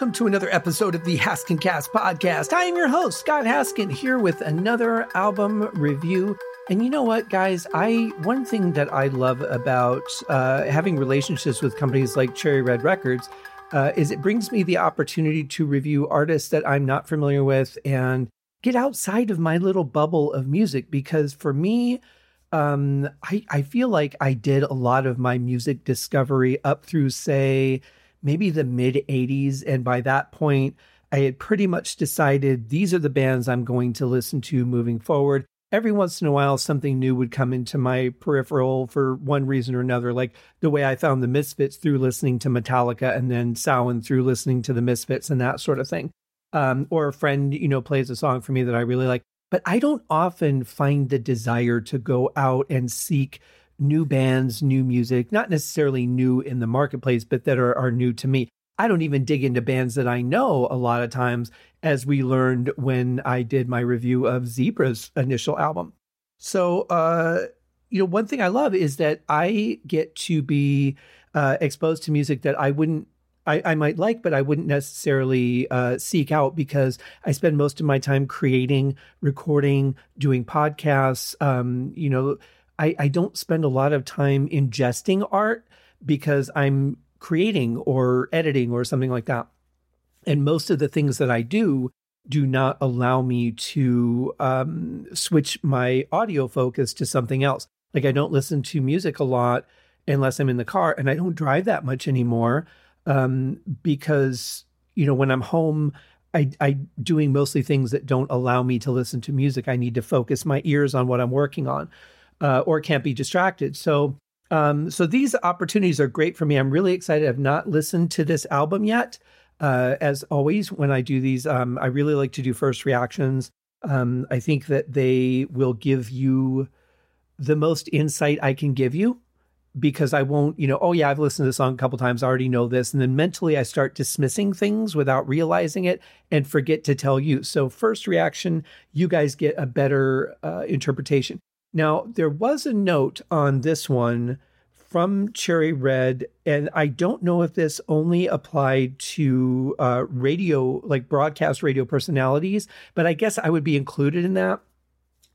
welcome to another episode of the Haskin Cast podcast. I am your host, Scott Haskin, here with another album review. And you know what, guys? I one thing that I love about uh, having relationships with companies like Cherry Red Records uh, is it brings me the opportunity to review artists that I'm not familiar with and get outside of my little bubble of music. Because for me, um, I, I feel like I did a lot of my music discovery up through, say, maybe the mid 80s. And by that point, I had pretty much decided these are the bands I'm going to listen to moving forward. Every once in a while, something new would come into my peripheral for one reason or another, like the way I found the Misfits through listening to Metallica and then Samhain through listening to the Misfits and that sort of thing. Um, or a friend, you know, plays a song for me that I really like. But I don't often find the desire to go out and seek new bands, new music, not necessarily new in the marketplace, but that are, are new to me. I don't even dig into bands that I know a lot of times, as we learned when I did my review of Zebra's initial album. So, uh, you know, one thing I love is that I get to be uh, exposed to music that I wouldn't I, I, might like, but I wouldn't necessarily uh, seek out because I spend most of my time creating, recording, doing podcasts. Um, you know, I, I don't spend a lot of time ingesting art because I'm creating or editing or something like that. And most of the things that I do do not allow me to um, switch my audio focus to something else. Like I don't listen to music a lot unless I'm in the car, and I don't drive that much anymore um, because you know when I'm home, I I doing mostly things that don't allow me to listen to music. I need to focus my ears on what I'm working on uh, or can't be distracted. So, um, so these opportunities are great for me. I'm really excited. I've not listened to this album yet. Uh, as always, when I do these, um, I really like to do first reactions. Um, I think that they will give you the most insight I can give you because I won't, you know, oh yeah, I've listened to the song a couple times, I already know this. And then mentally I start dismissing things without realizing it and forget to tell you. So, first reaction, you guys get a better uh, interpretation. Now, there was a note on this one from Cherry Red, and I don't know if this only applied to uh, radio, like broadcast radio personalities, but I guess I would be included in that.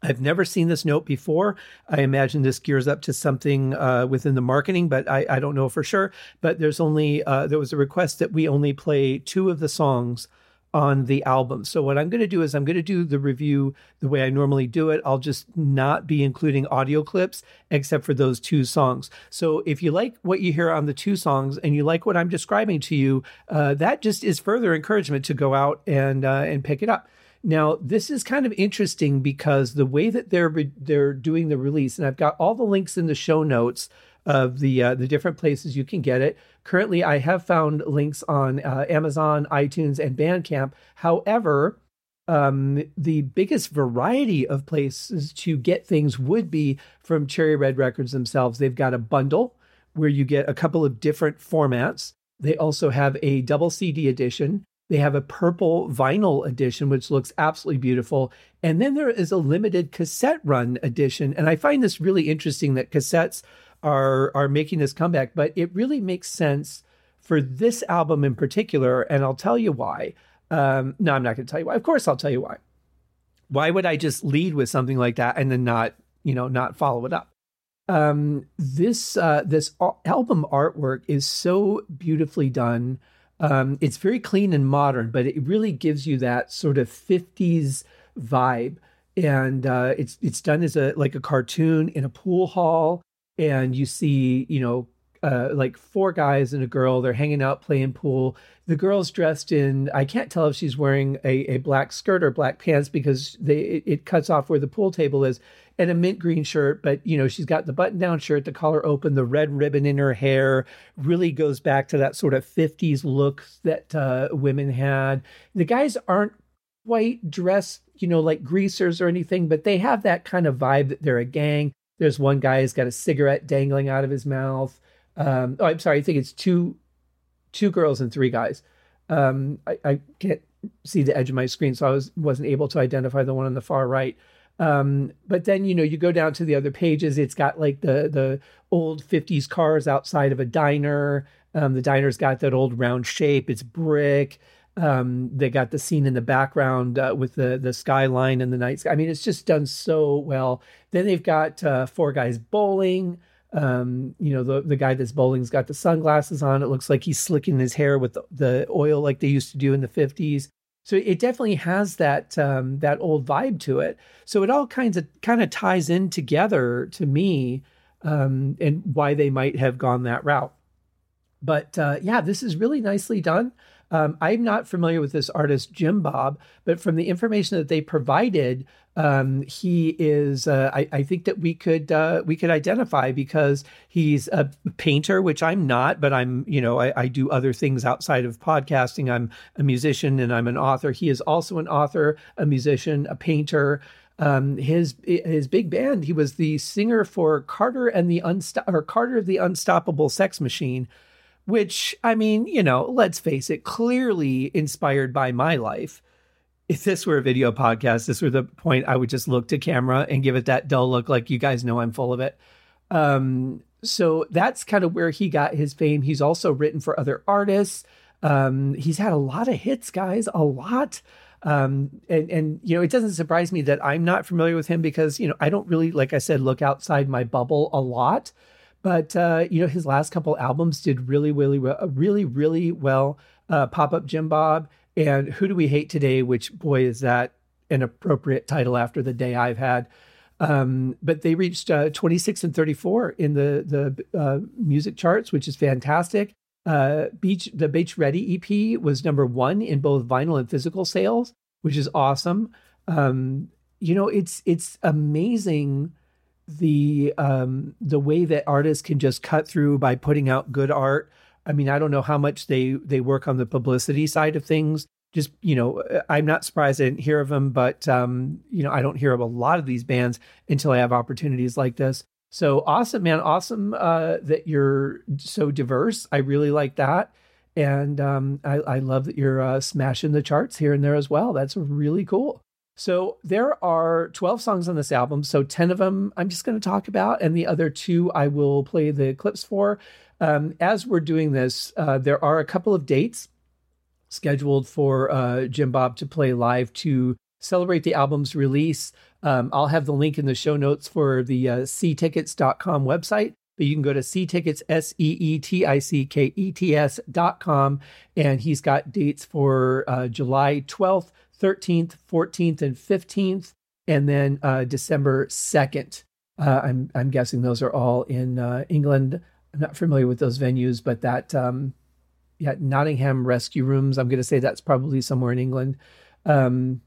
I've never seen this note before. I imagine this gears up to something uh, within the marketing, but I, I, don't know for sure. But there's only uh, there was a request that we only play two of the songs on the album. So what I'm going to do is I'm going to do the review the way I normally do it. I'll just not be including audio clips except for those two songs. So if you like what you hear on the two songs and you like what I'm describing to you, uh, that just is further encouragement to go out and uh, and pick it up. Now, this is kind of interesting because the way that they're re- they're doing the release, and I've got all the links in the show notes of the uh, the different places you can get it. Currently, I have found links on uh, Amazon, iTunes, and Bandcamp. However, um, the biggest variety of places to get things would be from Cherry Red Records themselves. They've got a bundle where you get a couple of different formats. They also have a double CD edition. They have a purple vinyl edition, which looks absolutely beautiful. And then there is a limited cassette run edition. And I find this really interesting that cassettes are are making this comeback, but it really makes sense for this album in particular, and I'll tell you why. Um, no, I'm not going to tell you why. Of course, I'll tell you why. Why would I just lead with something like that and then not, you know, not follow it up? Um, this uh, this album artwork is so beautifully done. Um, it's very clean and modern, but it really gives you that sort of 50s vibe. And uh, it's it's done as a like a cartoon in a pool hall and you see, you know, uh, like four guys and a girl. They're hanging out playing pool. The girl's dressed in, I can't tell if she's wearing a, a black skirt or black pants because they it, it, cuts off where the pool table is, and a mint green shirt. But, you know, she's got the button down shirt, the collar open, the red ribbon in her hair really goes back to that sort of 50s look that uh, women had. The guys aren't quite dressed, you know, like greasers or anything, but they have that kind of vibe that they're a gang. There's one guy who's got a cigarette dangling out of his mouth. Um, oh, I'm sorry. I think it's two, two girls and three guys. Um, I, I, can't see the edge of my screen, so I was wasn't able to identify the one on the far right. Um, but then you know you go down to the other pages. It's got like the the old '50s cars outside of a diner. Um, the diner's got that old round shape. It's brick. Um, they got the scene in the background uh, with the the skyline and the night sky. I mean, it's just done so well. Then they've got uh, four guys bowling. Um, you know, the the guy that's bowling's got the sunglasses on. It looks like he's slicking his hair with the, the oil like they used to do in the fifties. So it definitely has that um, that old vibe to it. So it all kinds of kind of ties in together to me, um, and why they might have gone that route. But uh, yeah, this is really nicely done. Um, I'm not familiar with this artist, Jim Bob, but from the information that they provided, um, he is. Uh, I, I, think that we could uh, we could identify because he's a painter, which I'm not, but I'm you know I, I, do other things outside of podcasting. I'm a musician and I'm an author. He is also an author, a musician, a painter. Um, his his big band. He was the singer for Carter and the Unsto- or Carter the Unstoppable Sex Machine, which I mean, you know, let's face it, clearly inspired by my life. If this were a video podcast, this were the point I would just look to camera and give it that dull look, like you guys know I'm full of it. Um, so that's kind of where he got his fame. He's also written for other artists. Um, he's had a lot of hits, guys, a lot. Um, and and you know, it doesn't surprise me that I'm not familiar with him because you know I don't really, like I said, look outside my bubble a lot. But uh, you know, his last couple albums did really, really, really, really well. Uh, Pop Up Jim Bob and Who Do We Hate Today? Which boy is that an appropriate title after the day I've had. Um, but they reached uh, 26 and 34 in the the uh, music charts, which is fantastic. Uh, Beach the Beach Ready EP was number one in both vinyl and physical sales, which is awesome. Um, you know, it's it's amazing the um, the way that artists can just cut through by putting out good art. I mean, I don't know how much they they work on the publicity side of things. Just you know, I'm not surprised I didn't hear of them, but um, you know, I don't hear of a lot of these bands until I have opportunities like this. So awesome, man! Awesome uh, that you're so diverse. I really like that, and um, I, I, love that you're uh, smashing the charts here and there as well. That's really cool. So there are 12 songs on this album. So 10 of them I'm just going to talk about, and the other two I will play the clips for. Um, as we're doing this, uh, there are a couple of dates scheduled for uh, Jim Bob to play live to celebrate the album's release. Um, I'll have the link in the show notes for the uh, seetickets.com website. But you can go to seetickets, S E E T I C K E T S dot com. And he's got dates for uh, July 12th 13th, 14th, and 15th, and then uh, December 2nd. Uh, I'm I'm guessing those are all in uh, England. I'm not familiar with those venues, but that um, yeah, Nottingham Rescue Rooms. I'm going to say that's probably somewhere in England, um,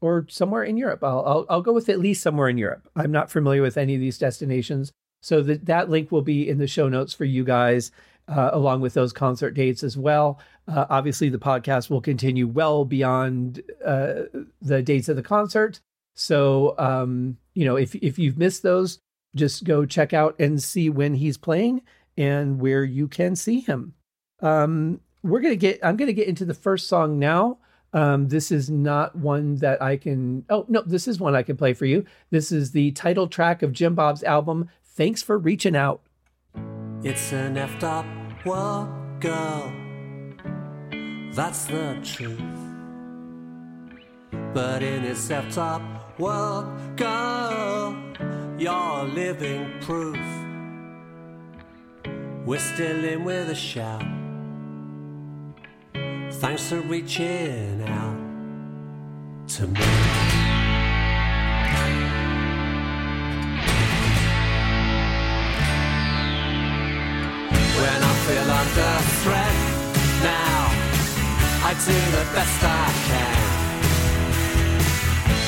or somewhere in Europe. I'll, I'll I'll go with at least somewhere in Europe. I'm not familiar with any of these destinations, so that that link will be in the show notes for you guys uh, along with those concert dates as well. Uh, obviously, the podcast will continue well beyond uh, the dates of the concert. So, um, you know, if if you've missed those, just go check out and see when he's playing and where you can see him. Um, we're gonna get. I'm gonna get into the first song now. Um, this is not one that I can. Oh no, this is one I can play for you. This is the title track of Jim Bob's album. Thanks for reaching out. It's an effed up world, girl. That's the truth. But in this effed up world, girl, you're living proof. We're still in with a shout. Thanks for reaching out to me. Under threat now. I do the best I can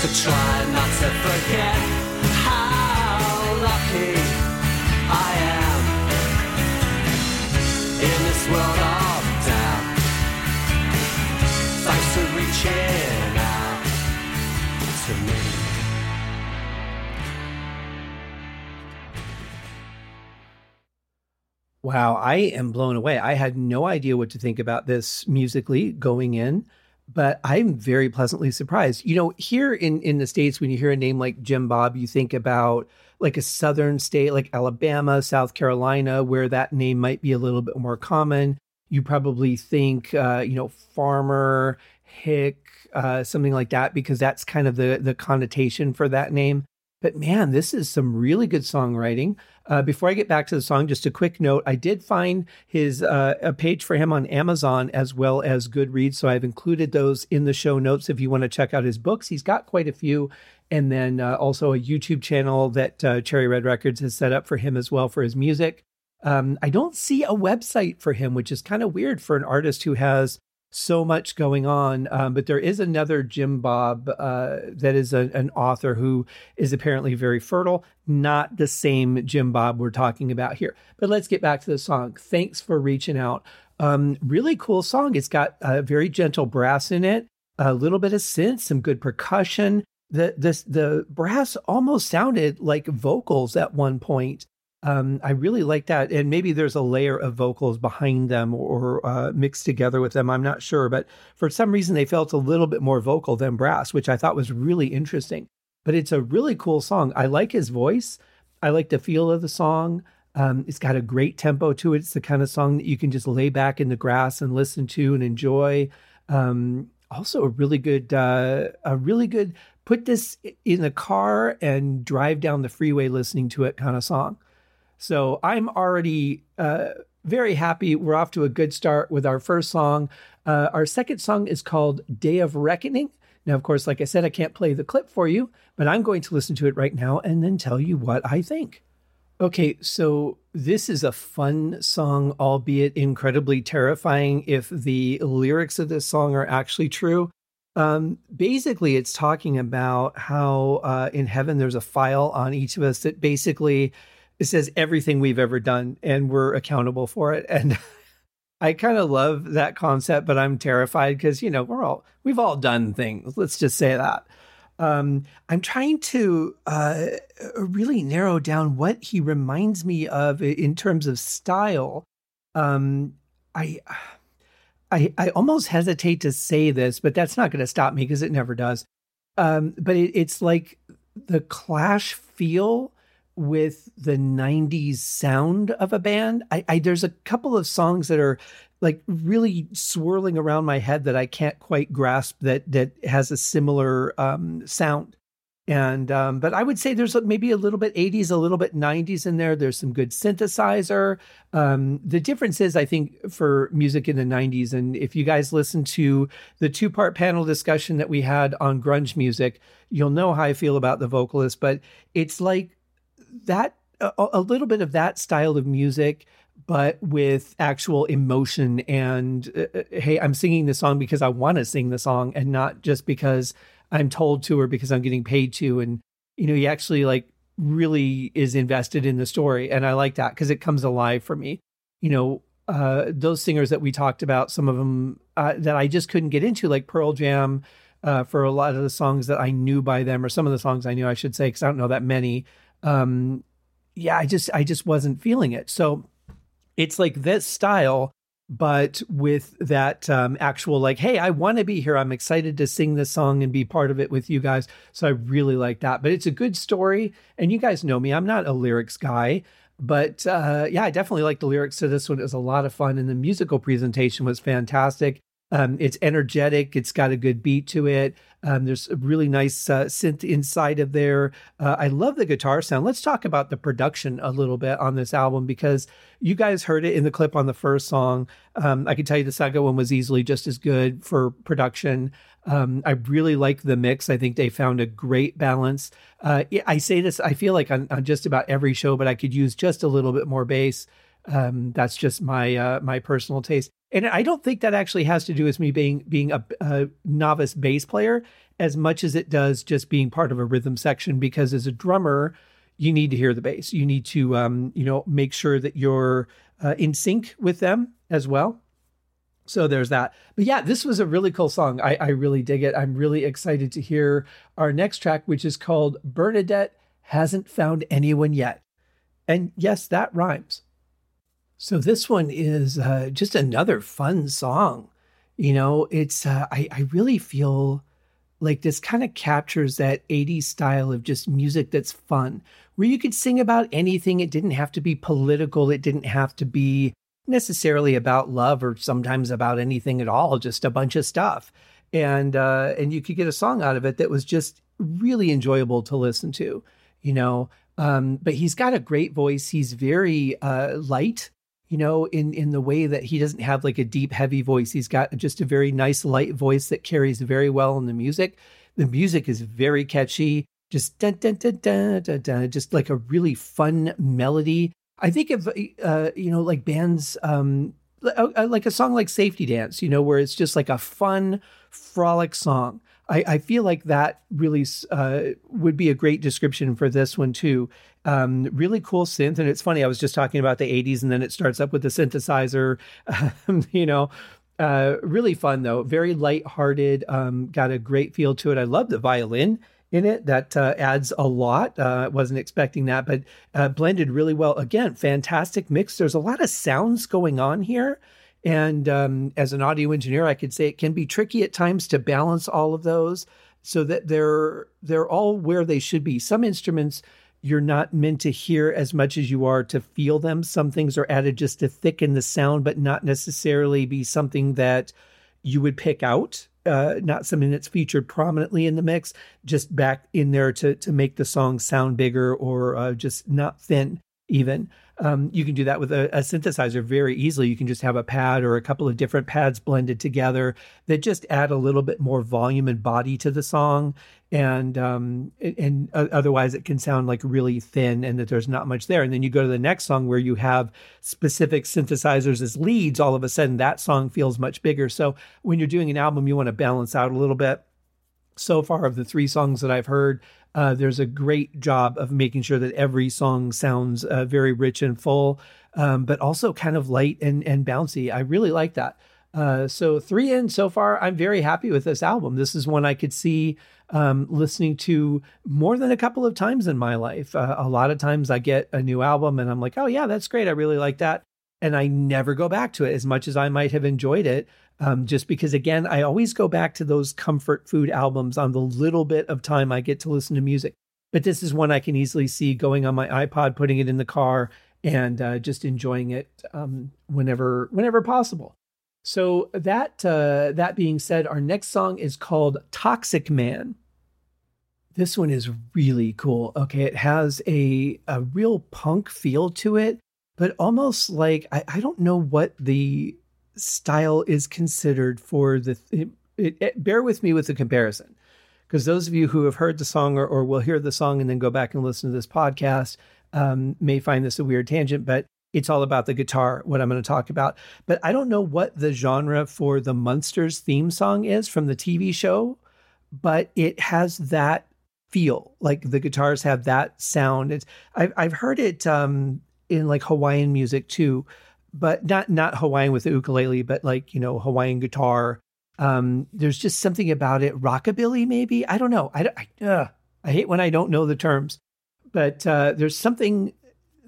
to try not to forget how lucky I am in this world of doubt. Thanks to reaching out to me. Wow, I am blown away. I had no idea what to think about this musically going in, but I'm very pleasantly surprised. You know, here in in the states when you hear a name like Jim Bob, you think about like a southern state like Alabama, South Carolina where that name might be a little bit more common. you probably think, uh, you know, farmer, hick, uh, something like that, because that's kind of the the connotation for that name. But man, this is some really good songwriting. Uh, before I get back to the song, just a quick note: I did find his uh, a page for him on Amazon as well as Goodreads, so I've included those in the show notes if you want to check out his books. He's got quite a few, and then uh, also a YouTube channel that uh, Cherry Red Records has set up for him as well for his music. Um, I don't see a website for him, which is kind of weird for an artist who has so much going on. Um, but there is another Jim Bob uh, that is a, an author who is apparently very fertile, not the same Jim Bob we're talking about here. But let's get back to the song. Thanks for reaching out. Um, really cool song. It's got a very gentle brass in it, a little bit of synth, some good percussion. The this the brass almost sounded like vocals at one point um, I really like that. And maybe there's a layer of vocals behind them or uh, mixed together with them. I'm not sure. But for some reason, they felt a little bit more vocal than brass, which I thought was really interesting. But it's a really cool song. I like his voice, I like the feel of the song. Um, it's got a great tempo to it. It's the kind of song that you can just lay back in the grass and listen to and enjoy. Um, also, a really good, uh, a really good put this in the car and drive down the freeway listening to it kind of song. So I'm already uh, very happy. We're off to a good start with our first song. Uh, our second song is called Day of Reckoning. Now, of course, like I said, I can't play the clip for you, but I'm going to listen to it right now and then tell you what I think. Okay, so this is a fun song, albeit incredibly terrifying if the lyrics of this song are actually true. Um, basically, it's talking about how uh, in heaven there's a file on each of us that basically it says everything we've ever done and we're accountable for it. And I kind of love that concept, but I'm terrified because, you know, we're all, we've all done things. Let's just say that. Um, I'm trying to uh, really narrow down what he reminds me of in terms of style. Um, I, I, I almost hesitate to say this, but that's not going to stop me because it never does. Um, but it, it's like the Clash feel with the 90s sound of a band. I, I, there's a couple of songs that are like really swirling around my head that I can't quite grasp that that has a similar um, sound. And um, but I would say there's maybe a little bit 80s, a little bit 90s in there. There's some good synthesizer. Um, the difference is, I think, for music in the 90s, and if you guys listen to the two part panel discussion that we had on grunge music, you'll know how I feel about the vocalist. But it's like that a, a little bit of that style of music but with actual emotion and uh, uh, hey i'm singing the song because i want to sing the song and not just because i'm told to or because i'm getting paid to. And you know he actually like really is invested in the story and i like that because it comes alive for me. You know uh, those singers that we talked about some of them uh, that i just couldn't get into like pearl jam uh, for a lot of the songs that i knew by them or some of the songs i knew i should say because i don't know that many um, yeah, I just I just wasn't feeling it. So it's like this style, but with that um, actual like, hey, I want to be here. I'm excited to sing this song and be part of it with you guys. So I really like that. But it's a good story, and you guys know me. I'm not a lyrics guy. But uh, yeah, I definitely like the lyrics to this one. It was a lot of fun, and the musical presentation was fantastic. Um, it's energetic. It's got a good beat to it. Um, there's a really nice uh, synth inside of there. Uh, I love the guitar sound. Let's talk about the production a little bit on this album because you guys heard it in the clip on the first song. Um, I can tell you the second one was easily just as good for production. Um, I really like the mix. I think they found a great balance. Uh, I say this, I feel like on, on, just about every show, but I could use just a little bit more bass. Um, that's just my uh, my personal taste and I don't think that actually has to do with me being being a, a, novice bass player as much as it does just being part of a rhythm section. Because as a drummer, you need to hear the bass. You need to um, you know make sure that you're uh, in sync with them as well. So there's that. But yeah, this was a really cool song. I, I really dig it. I'm really excited to hear our next track, which is called Bernadette Hasn't Found Anyone Yet. And yes, that rhymes. So this one is uh, just another fun song. You know, it's uh, I I really feel like this kind of captures that 80s style of just music that's fun, where you could sing about anything. It didn't have to be political. It didn't have to be necessarily about love or sometimes about anything at all, just a bunch of stuff. And uh, and you could get a song out of it that was just really enjoyable to listen to, you know. Um, but he's got a great voice. He's very uh, light, you know, in in the way that he doesn't have like a deep, heavy voice. He's got just a very nice, light voice that carries very well in the music. The music is very catchy, just dun, dun, dun, dun, dun, dun, just like a really fun melody. I think of uh, you know like bands um, uh, like a song like Safety Dance, you know, where it's just like a fun frolic song. I, I feel like that really uh, would be a great description for this one too. Um, really cool synth, and it's funny. I was just talking about the '80s, and then it starts up with the synthesizer. Um, you know, uh, really fun though. Very light-hearted. Um, got a great feel to it. I love the violin in it that uh, adds a lot. Uh, wasn't expecting that, but uh, blended really well. Again, fantastic mix. There's a lot of sounds going on here. And um, as an audio engineer, I could say it can be tricky at times to balance all of those so that they're they're all where they should be. Some instruments you're not meant to hear as much as you are to feel them. Some things are added just to thicken the sound, but not necessarily be something that you would pick out. Uh, not something that's featured prominently in the mix, just back in there to to make the song sound bigger or uh, just not thin even. Um, you can do that with a, a, synthesizer very easily. You can just have a pad or a couple of different pads blended together that just add a little bit more volume and body to the song. And um, and uh, otherwise, it can sound like really thin and that there's not much there. And then you go to the next song where you have specific synthesizers as leads. All of a sudden, that song feels much bigger. So when you're doing an album, you want to balance out a little bit so far of the three songs that I've heard, uh, there's a great job of making sure that every song sounds uh, very rich and full, um, but also kind of light and, and bouncy. I really like that. Uh, so three in so far, I'm very happy with this album. This is one I could see um, listening to more than a couple of times in my life. Uh, a lot of times I get a new album and I'm like, oh yeah, that's great. I really like that. And I never go back to it as much as I might have enjoyed it um, just because again i always go back to those comfort food albums on the little bit of time i get to listen to music. But this is one i can easily see going on my ipod putting it in the car and uh, just enjoying it um, whenever whenever possible. So that uh, that being said our next song is called toxic man. This one is really cool okay? It has a a real punk feel to it but almost like I, I don't know what the style is considered for the. It, it, it, bear with me with the comparison, because those of you who have heard the song or, or will hear the song and then go back and listen to this podcast um, may find this a weird tangent, but it's all about the guitar, what I'm going to talk about. But I don't know what the genre for the Munsters theme song is from the TV show, but it has that feel. Like the guitars have that sound. It's I've I've heard it um, in like Hawaiian music too, but not not Hawaiian with the ukulele, but like you know Hawaiian guitar. Um, there's just something about it, rockabilly maybe. I don't know. I I, uh, I hate when I don't know the terms, but uh, there's something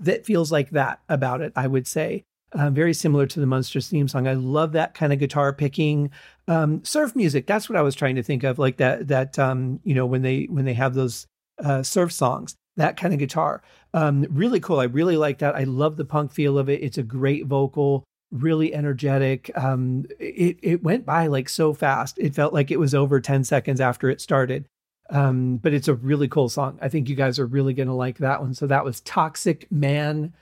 that feels like that about it. I would say. Uh, very similar to the Munsters theme song. I love that kind of guitar picking, um, surf music. That's what I was trying to think of, like that. That um, you know when they when they have those uh, surf songs, that kind of guitar. Um, really cool. I really like that. I love the punk feel of it. It's a great vocal, really energetic. Um, it it went by like so fast. It felt like it was over ten seconds after it started. Um, but it's a really cool song. I think you guys are really to like that one. So that was Toxic Man.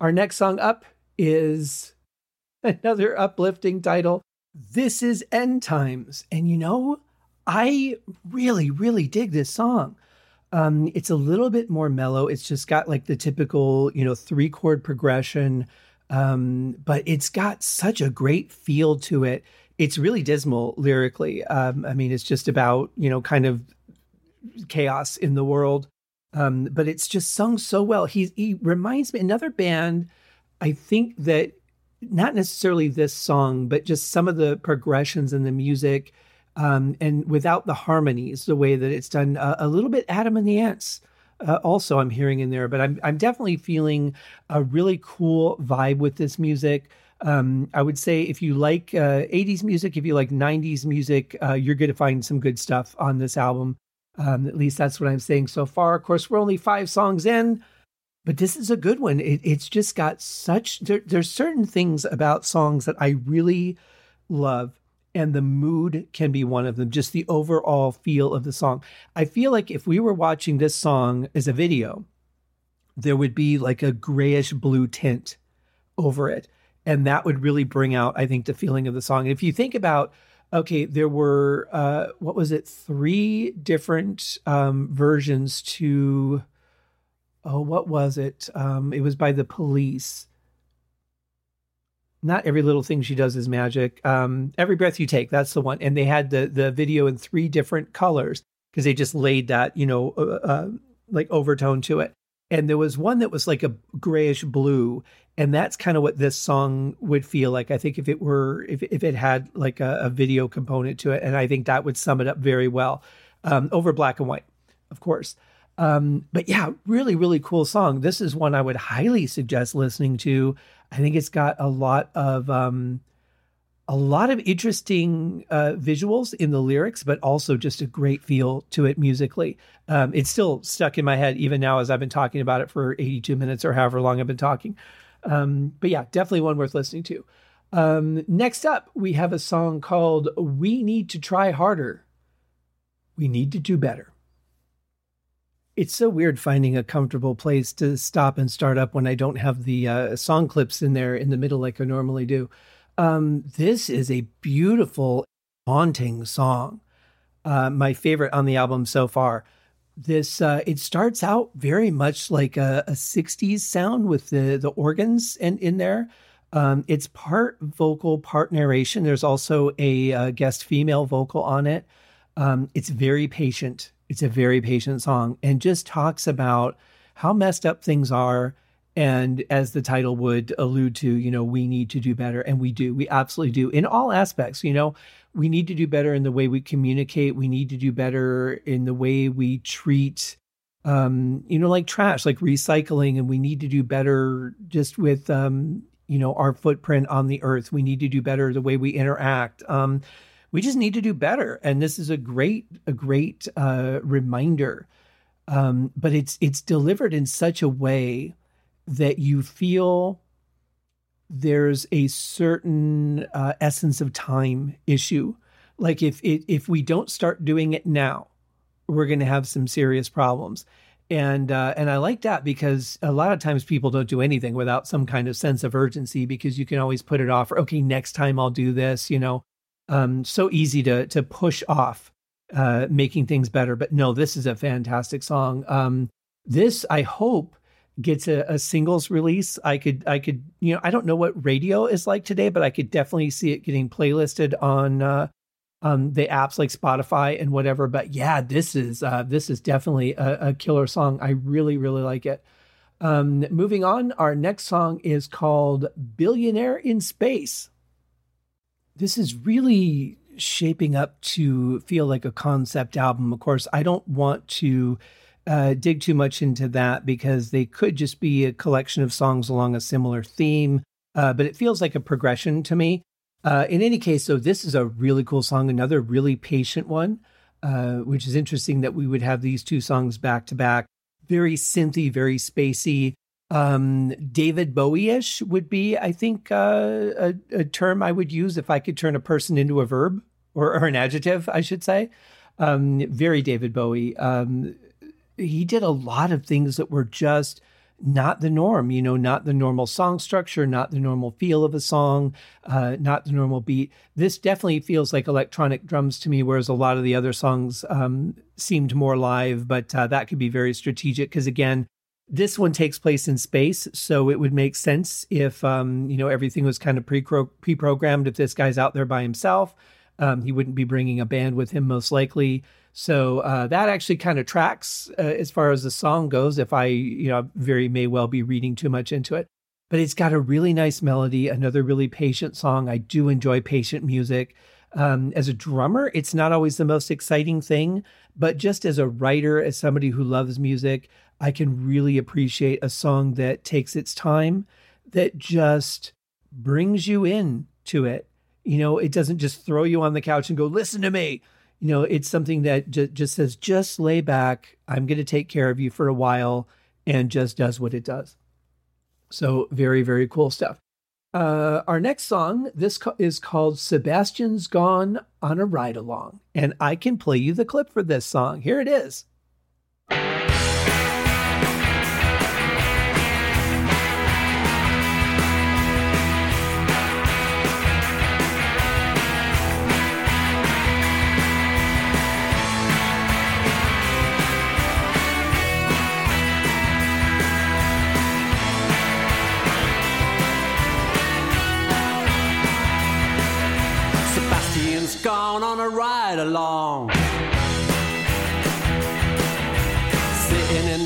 Our next song up is another uplifting title. This is End Times. And you know, I really, really dig this song. Um, it's a little bit more mellow. It's just got like the typical, you know, three chord progression, um, but it's got such a great feel to it. It's really dismal lyrically. Um, I mean, it's just about, you know, kind of chaos in the world. Um, but it's just sung so well. He, he reminds me another band. I think that not necessarily this song, but just some of the progressions in the music um, and without the harmonies, the way that it's done, uh, a little bit Adam and the Ants. Uh, also, I'm hearing in there, but I'm I'm definitely feeling a really cool vibe with this music. Um, I would say if you like uh, 80s music, if you like 90s music, uh, you're going to find some good stuff on this album. Um, at least that's what I'm saying so far. Of course, we're only five songs in, but this is a good one. It, it's just got such there, there's certain things about songs that I really love and the mood can be one of them just the overall feel of the song. I feel like if we were watching this song as a video there would be like a grayish blue tint over it. And that would really bring out i think the feeling of the song. If you think about okay there were uh what was it? Three different um versions to oh what was it? Um it was by the police not every little thing she does is magic. Um, every breath you take, that's the one. And they had the the video in three different colors because they just laid that you know uh, uh, like overtone to it. And there was one that was like a grayish blue, and that's kind of what this song would feel like. I think if it were if if it had like a, a video component to it, and I think that would sum it up very well um, over black and white, of course. Um, but yeah, really, really cool song. This is one I would highly suggest listening to. I think it's got a lot of um, a lot of interesting uh, visuals in the lyrics, but also just a great feel to it musically. Um, it's still stuck in my head even now as I've been talking about it for 82 minutes or however long I've been talking. Um, but yeah, definitely one worth listening to. Um, next up, we have a song called "We Need to Try Harder." We need to do better it's so weird finding a comfortable place to stop and start up when I don't have the uh, song clips in there in the middle like I normally do. Um, this is a beautiful, haunting song. Uh, my favorite on the album so far. This uh, it starts out very much like a, a, '60s sound with the the organs in in there. Um, it's part vocal, part narration. There's also a, a guest female vocal on it. Um, it's very patient it's a very patient song and just talks about how messed up things are. And as the title would allude to, you know, we need to do better. And we do. We absolutely do in all aspects. You know, we need to do better in the way we communicate. We need to do better in the way we treat, um, you know, like trash, like recycling. And we need to do better just with, um, you know, our footprint on the earth. We need to do better the way we interact. Um, we just need to do better. And this is a great, a great uh, reminder. Um, but it's it's delivered in such a way that you feel there's a certain uh, essence of time issue. Like if it, if we don't start doing it now, we're going to have some serious problems. And uh, and I like that because a lot of times people don't do anything without some kind of sense of urgency because you can always put it off. Or, okay, next time I'll do this. You know, um, so easy to to push off uh, making things better. But no, this is a fantastic song. Um, this I hope gets a, a, singles release. I could I could you know I don't know what radio is like today, but I could definitely see it getting playlisted on uh, um, the apps like Spotify and whatever. But yeah, this is uh, this is definitely a, a killer song. I really really like it. Um, moving on, our next song is called "Billionaire in Space." This is really shaping up to feel like a concept album. Of course, I don't want to uh, dig too much into that because they could just be a collection of songs along a similar theme, uh, but it feels like a progression to me. Uh, in any case, so this is a really cool song, another really patient one, uh, which is interesting that we would have these two songs back to back. Very synthy, very spacey um, David Bowie-ish would be, I think, uh, a, a, term I would use if I could turn a person into a verb or, or an adjective, I should say. Um, very David Bowie. Um, he did a lot of things that were just not the norm, you know, not the normal song structure, not the normal feel of a song, uh, not the normal beat. This definitely feels like electronic drums to me, whereas a lot of the other songs um, seemed more live, but uh, that could be very strategic because, again, this one takes place in space, so it would make sense if um, you know everything was kind of pre pre-programmed. If this guy's out there by himself, um, he wouldn't be bringing a band with him, most likely. So uh, that actually kind of tracks uh, as far as the song goes. If I, you know, very may well be reading too much into it, but it's got a really nice melody. Another really patient song. I do enjoy patient music. Um, as a drummer, it's not always the most exciting thing, but just as a writer, as somebody who loves music, I can really appreciate a song that takes its time, that just brings you in to it. You know, it doesn't just throw you on the couch and go, listen to me. You know, it's something that j- just says, just lay back. I'm going to take care of you for a while and just does what it does. So very, very cool stuff. Uh, our next song, this co- is called Sebastian's Gone on a Ride Along. And I can play you the clip for this song. Here it is.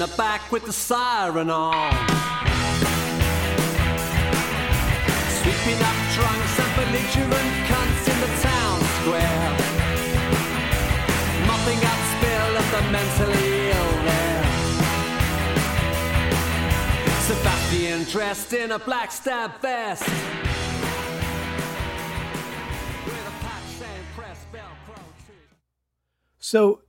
The back with the siren on. Sweeping up trunks and belligerent cunts in the town square. Mopping up spill of the mentally ill there. Sebastian dressed in a black stab vest. So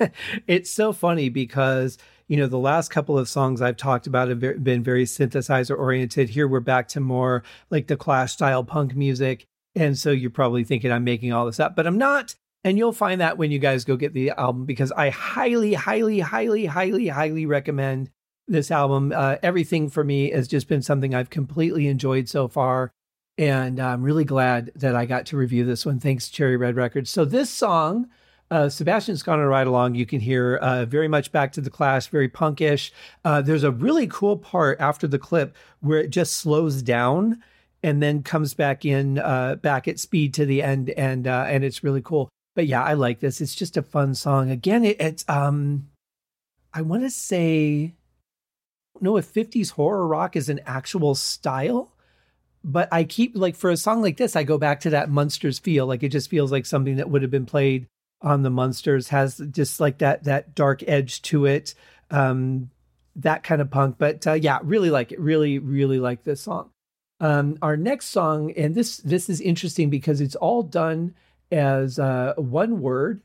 it's so funny because you know the last couple of songs I've talked about have been very synthesizer oriented. Here we're back to more like the Clash style punk music, and so you're probably thinking I'm making all this up, but I'm not. And you'll find that when you guys go get the album because I highly, highly, highly, highly, highly recommend this album. Uh, everything for me has just been something I've completely enjoyed so far. And I'm really glad that I got to review this one. Thanks, Cherry Red Records. So, this song, uh, Sebastian's Gone on a Ride Along, you can hear uh, very much back to the Clash, very punkish. Uh, there's a really cool part after the clip where it just slows down and then comes back in, uh, back at speed to the end. And, uh, and it's really cool. But yeah, I like this. It's just a fun song. Again, it, it's, um, I want to say, no, if 50s horror rock is an actual style but I keep like for a song like this, I go back to that Munsters feel. Like it just feels like something that would have been played on the Munsters. Has just like that that dark edge to it, um, that kind of punk. But uh, yeah, really like it. Really, really like this song. Um, our next song, and this this is interesting because it's all done as uh, one word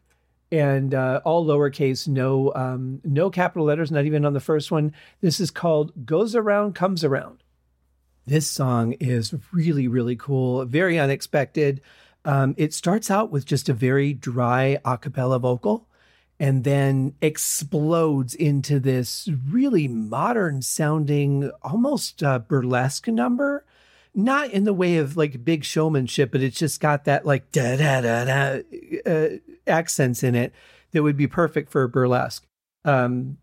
and uh, all lowercase, no um, no capital letters, not even on the first one. This is called "Goes Around Comes Around." This song is really, really cool, very unexpected. Um, it starts out with just a very dry a cappella vocal and then explodes into this really modern sounding, almost uh, burlesque number. Not in the way of like big showmanship, but it's just got that like da da da da uh, accents in it that would be perfect for burlesque. Um,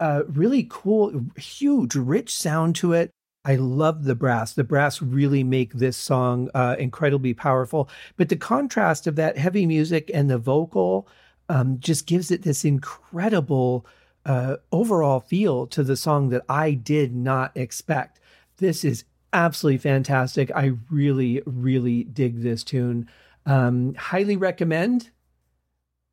uh, really cool, huge, rich sound to it. I love the brass. The brass really make this song uh, incredibly powerful. But the contrast of that heavy music and the vocal um, just gives it this incredible uh, overall feel to the song that I did not expect. This is absolutely fantastic. I really, really dig this tune. Um, highly recommend.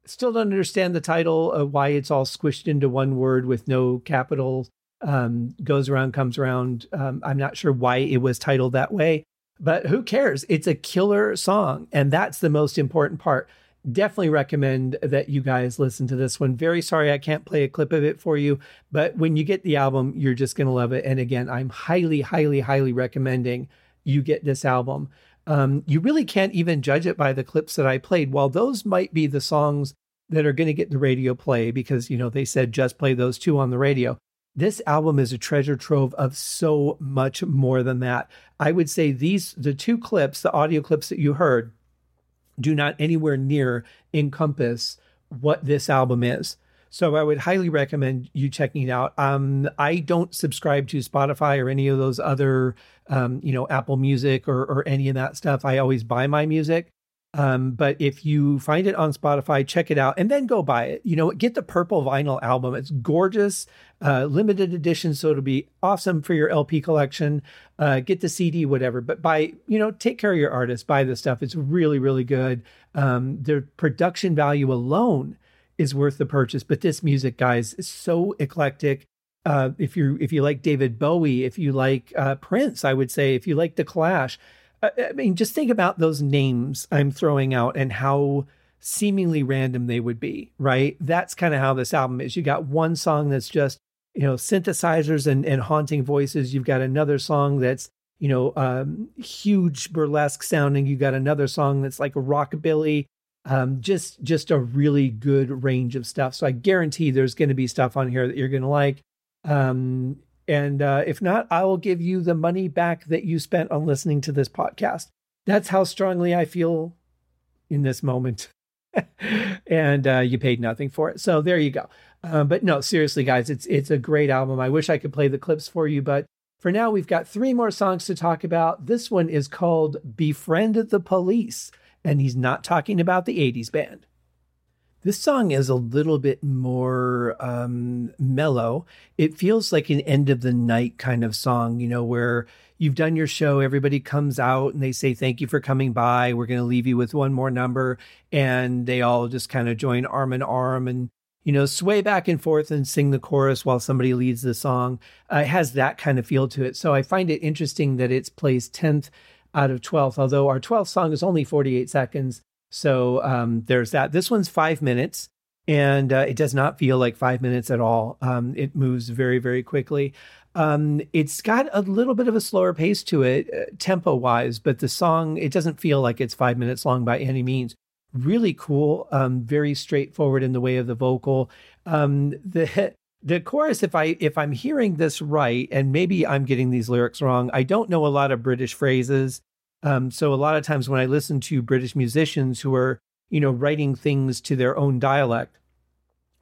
Still don't understand the title of why it's all squished into one word with no capital um, goes around, comes around. Um, I'm not sure why it was titled that way, but who cares? It's a killer song, and that's the most important part. Definitely recommend that you guys listen to this one. Very sorry I can't play a clip of it for you, but when you get the album, you're just going to love it. And again, I'm highly, highly, highly recommending you get this album. Um, you really can't even judge it by the clips that I played. While those might be the songs that are going to get the radio play because, you know, they said just play those two on the radio this album is a treasure trove of so much more than that. I would say these, the two clips, the audio clips that you heard, do not anywhere near encompass what this album is. So I would highly recommend you checking it out. Um, I don't subscribe to Spotify or any of those other, um, you know, Apple Music or, or any of that stuff. I always buy my music. Um, but if you find it on Spotify, check it out and then go buy it. You know, get the purple vinyl album. It's gorgeous, uh, limited edition, so it'll be awesome for your LP collection. Uh, get the CD, whatever. But buy, you know, take care of your artist. Buy this stuff. It's really, really good. Um, the production value alone is worth the purchase. But this music, guys, is so eclectic. Uh, if you if you like David Bowie, if you like uh, Prince, I would say if you like The Clash I mean, just think about those names I'm throwing out and how seemingly random they would be, right? That's kind of how this album is. You got one song that's just you know synthesizers and, and haunting voices. You've got another song that's you know um, huge burlesque sounding. You got another song that's like a rockabilly. Um, just just a really good range of stuff. So I guarantee there's going to be stuff on here that you're going to like. Um, and uh, if not, I will give you the money back that you spent on listening to this podcast. That's how strongly I feel in this moment. and uh, you paid nothing for it. So there you go. Uh, but no, seriously, guys, it's it's a great album. I wish I could play the clips for you, but for now, we've got three more songs to talk about. This one is called "Befriend the Police," and he's not talking about the '80s band. This song is a little bit more um, mellow. It feels like an end of the night kind of song, you know, where you've done your show, everybody comes out and they say, Thank you for coming by. We're going to leave you with one more number. And they all just kind of join arm in arm and, you know, sway back and forth and sing the chorus while somebody leads the song. Uh, it has that kind of feel to it. So I find it interesting that it's placed 10th out of 12th, although our 12th song is only 48 seconds. So um, there's that. This one's five minutes, and uh, it does not feel like five minutes at all. Um, it moves very, very quickly. Um, it's got a little bit of a slower pace to it, uh, tempo wise, but the song it doesn't feel like it's five minutes long by any means. Really cool, um, very straightforward in the way of the vocal. Um, the the chorus, if I if I'm hearing this right, and maybe I'm getting these lyrics wrong, I don't know a lot of British phrases. Um, so a lot of times when I listen to British musicians who are, you know, writing things to their own dialect,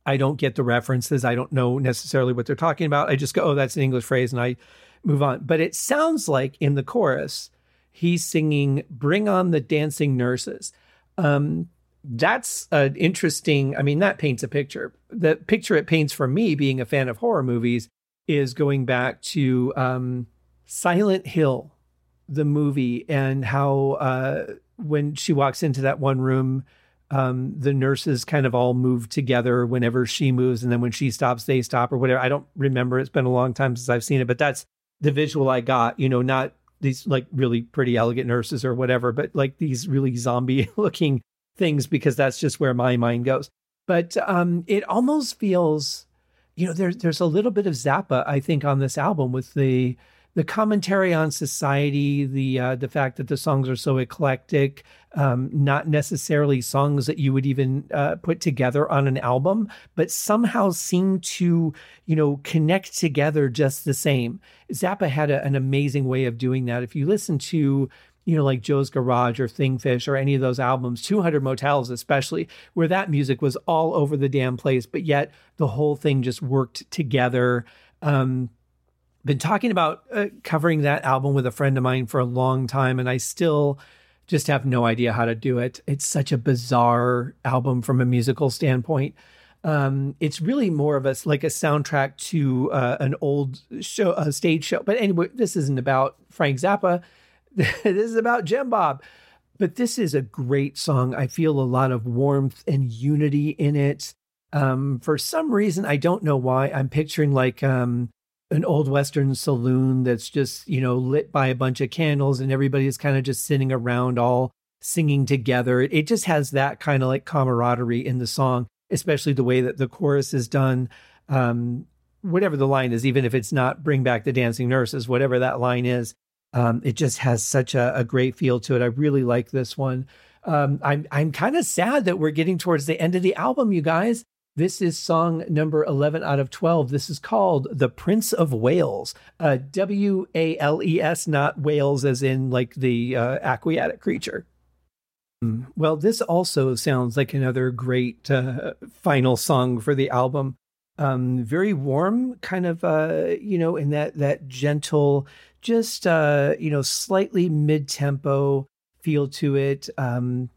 I don't get the references. I don't know necessarily what they're talking about. I just go, oh, that's an English phrase, and I move on. But it sounds like in the chorus, he's singing "Bring on the dancing nurses." Um, that's an interesting. I mean, that paints a picture. The picture it paints for me, being a fan of horror movies, is going back to um, Silent Hill the movie and how uh, when she walks into that one room, um, the nurses kind of all move together whenever she moves, and then when she stops, they stop or whatever. I don't remember. It's been a long time since I've seen it, but that's the visual I got. You know, not these like really pretty elegant nurses or whatever, but like these really zombie looking things because that's just where my mind goes. But um, it almost feels, you know, there's there's a little bit of Zappa I think on this album with the the commentary on society, the uh, the fact that the songs are so eclectic, um, not necessarily songs that you would even uh, put together on an album, but somehow seem to you know connect together just the same. Zappa had a, an amazing way of doing that. If you listen to you know, like Joe's Garage or Thingfish or any of those albums, 200 Motels especially, where that music was all over the damn place, but yet the whole thing just worked together. Um, been talking about uh, covering that album with a friend of mine for a long time, and I still just have no idea how to do it. It's such a bizarre album from a musical standpoint. Um, it's really more of a like a soundtrack to uh, an old show, a stage show. But anyway, this isn't about Frank Zappa. this is about Jim Bob. But this is a great song. I feel a lot of warmth and unity in it. Um, for some reason, I don't know why. I'm picturing like um, an old western saloon that's just you know lit by a bunch of candles and everybody is kind of just sitting around all singing together. It just has that kind of like camaraderie in the song especially the way that the chorus is done. Um, whatever the line is even if it's not bring back the dancing nurses whatever that line is um, it just has such a, a, great feel to it. I really like this one. Um, i'm i'm kind of sad that we're getting towards the end of the album you guys this is song number 11 out of 12. This is called The Prince of Wales. Uh, w A L E S, not whales as in like the uh, aquatic creature. Hmm. Well, this also sounds like another great uh, final song for the album. Um, very warm, kind of, uh, you know, in that that gentle, just uh, you know, slightly mid tempo feel to it. Um,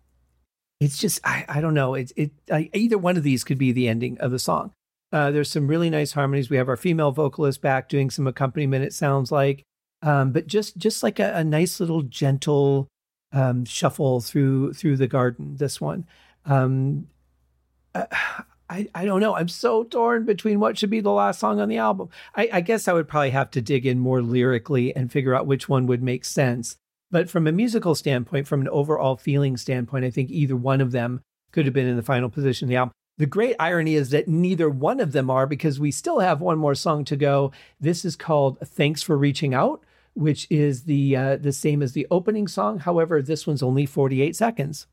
it's just I, I don't know. It's it I, either one of these could be the ending of the song. Uh, there's some really nice harmonies. We have our female vocalist back doing some accompaniment. It sounds like, um, but just just like a, a nice little gentle um, shuffle through through the garden. This one, um, uh, I I don't know. I'm so torn between what should be the last song on the album. I, I guess I would probably have to dig in more lyrically and figure out which one would make sense. But from a musical standpoint, from an overall feeling standpoint, I think either one of them could have been in the final position of the album. The great irony is that neither one of them are because we still have one more song to go. This is called Thanks for Reaching Out, which is the uh, the same as the opening song. However, this one's only 48 seconds.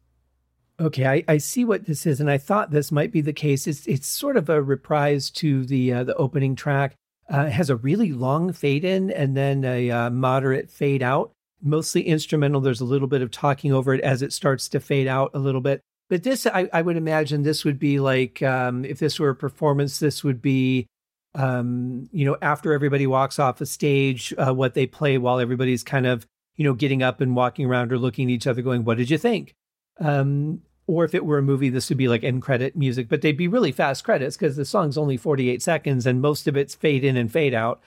Okay, I, I see what this is, and I thought this might be the case. It's it's sort of a reprise to the uh, the opening track. Uh, it has a really long fade in and then a uh, moderate fade out. Mostly instrumental. There's a little bit of talking over it as it starts to fade out a little bit. But this, I, I would imagine, this would be like um, if this were a performance, this would be, um, you know, after everybody walks off a stage, uh, what they play while everybody's kind of, you know, getting up and walking around or looking at each other, going, "What did you think?" Um, or if it were a movie, this would be like end credit music, but they'd be really fast credits because the song's only 48 seconds and most of it's fade in and fade out.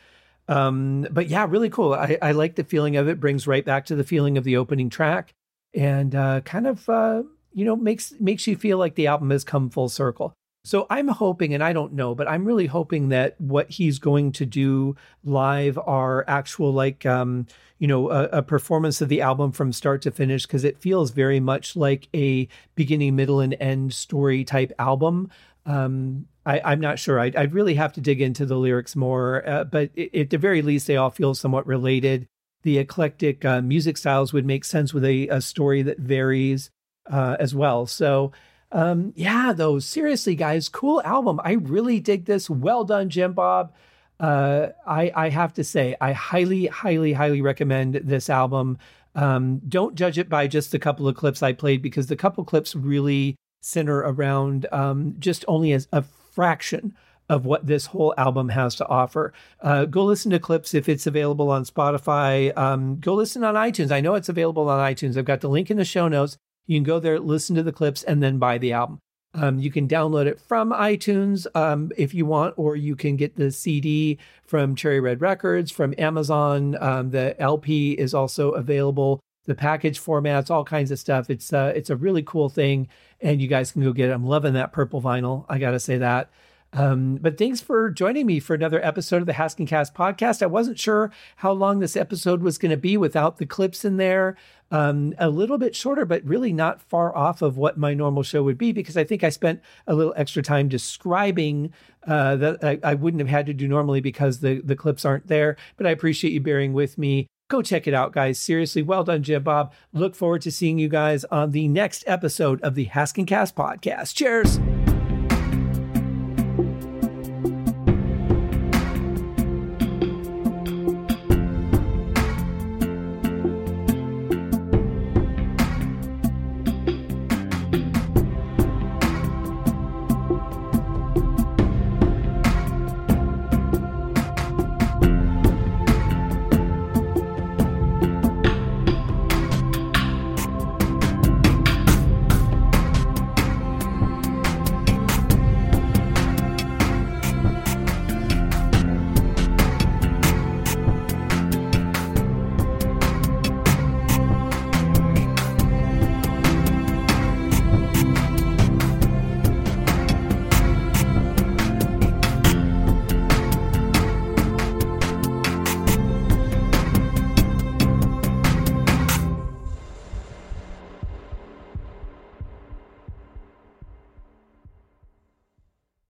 Um, but yeah, really cool. I, I like the feeling of it. Brings right back to the feeling of the opening track, and uh, kind of uh, you know makes makes you feel like the album has come full circle. So I'm hoping, and I don't know, but I'm really hoping that what he's going to do live are actual like um, you know a, a performance of the album from start to finish because it feels very much like a beginning, middle, and end story type album. Um, I, am not sure. I'd, I'd, really have to dig into the lyrics more, uh, but it, at the very least, they all feel somewhat related. The eclectic uh, music styles would make sense with a, a story that varies uh, as well. So, um, yeah, though, seriously, guys, cool album. I really dig this. Well done, Jim Bob. Uh, I, I have to say, I highly, highly, highly recommend this album. Um, don't judge it by just a couple of clips I played because the couple clips really center around um, just only as a fraction of what this whole album has to offer. Uh, go listen to clips if it's available on Spotify. Um, go listen on iTunes. I know it's available on iTunes. I've got the link in the show notes. You can go there, listen to the clips, and then buy the album. Um, you can download it from iTunes um, if you want, or you can get the CD from Cherry Red Records, from Amazon. Um, the LP is also available. The package formats, all kinds of stuff. It's uh, it's a really cool thing, and you guys can go get it. I'm loving that purple vinyl. I gotta say that. Um, but thanks for joining me for another episode of the Haskin Cast podcast. I wasn't sure how long this episode was going to be without the clips in there. Um, a little bit shorter, but really not far off of what my normal show would be because I think I spent a little extra time describing uh, that I, I wouldn't have had to do normally because the, the clips aren't there. But I appreciate you bearing with me. Go check it out, guys. Seriously, well done, Jim Bob. Look forward to seeing you guys on the next episode of the Haskin Cast podcast. Cheers.